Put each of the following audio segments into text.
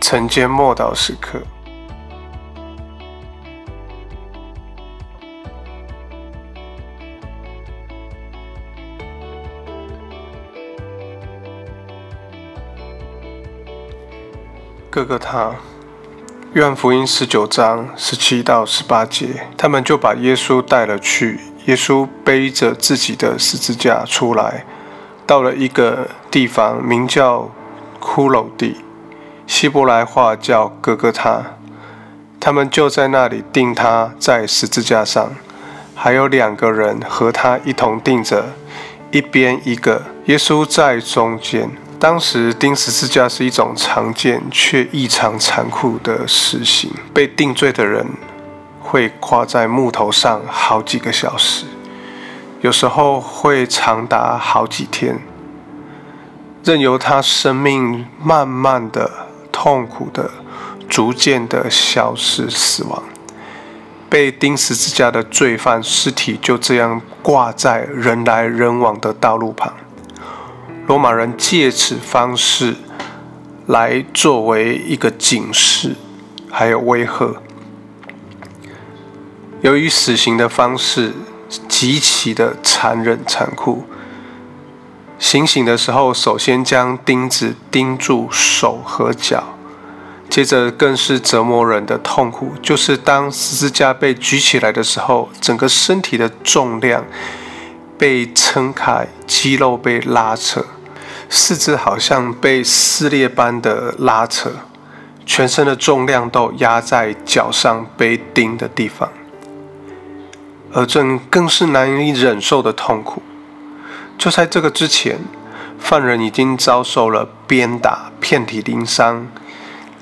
晨间默祷时刻。哥哥他，约翰福音十九章十七到十八节，他们就把耶稣带了去。耶稣背着自己的十字架出来，到了一个地方，名叫骷髅地，希伯来话叫哥哥他。他们就在那里钉他在十字架上，还有两个人和他一同钉着，一边一个，耶稣在中间。当时钉十字架是一种常见却异常残酷的死刑，被定罪的人。会挂在木头上好几个小时，有时候会长达好几天，任由他生命慢慢的、痛苦的、逐渐的消失、死亡。被钉十字架的罪犯尸体就这样挂在人来人往的道路旁，罗马人借此方式来作为一个警示，还有威吓。由于死刑的方式极其的残忍残酷，醒醒的时候，首先将钉子钉住手和脚，接着更是折磨人的痛苦，就是当十字架被举起来的时候，整个身体的重量被撑开，肌肉被拉扯，四肢好像被撕裂般的拉扯，全身的重量都压在脚上被钉的地方。而这更是难以忍受的痛苦。就在这个之前，犯人已经遭受了鞭打，遍体鳞伤，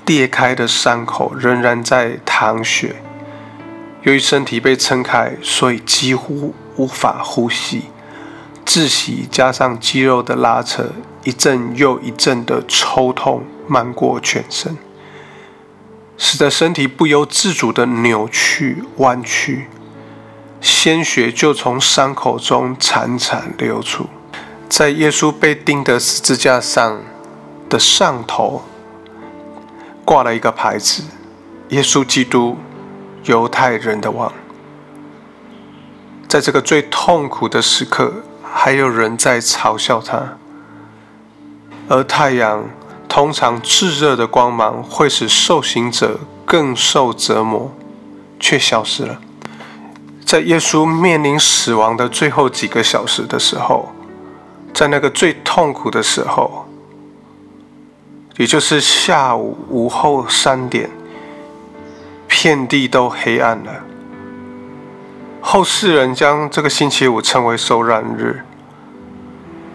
裂开的伤口仍然在淌血。由于身体被撑开，所以几乎无法呼吸。窒息加上肌肉的拉扯，一阵又一阵的抽痛漫过全身，使得身体不由自主的扭曲弯曲。鲜血就从伤口中潺潺流出，在耶稣被钉的十字架上的上头挂了一个牌子：“耶稣基督，犹太人的王。”在这个最痛苦的时刻，还有人在嘲笑他。而太阳通常炙热的光芒会使受刑者更受折磨，却消失了。在耶稣面临死亡的最后几个小时的时候，在那个最痛苦的时候，也就是下午午后三点，遍地都黑暗了。后世人将这个星期五称为受难日，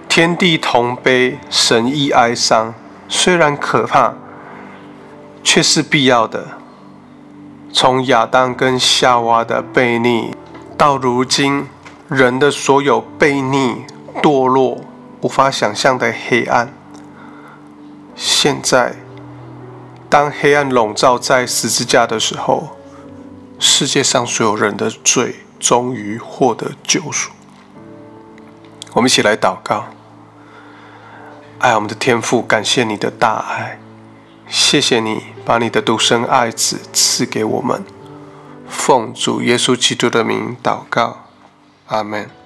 天地同悲，神亦哀伤。虽然可怕，却是必要的。从亚当跟夏娃的悖逆，到如今人的所有悖逆、堕落、无法想象的黑暗。现在，当黑暗笼罩在十字架的时候，世界上所有人的罪终于获得救赎。我们一起来祷告：爱我们的天父，感谢你的大爱。谢谢你把你的独生爱子赐给我们，奉主耶稣基督的名祷告，阿门。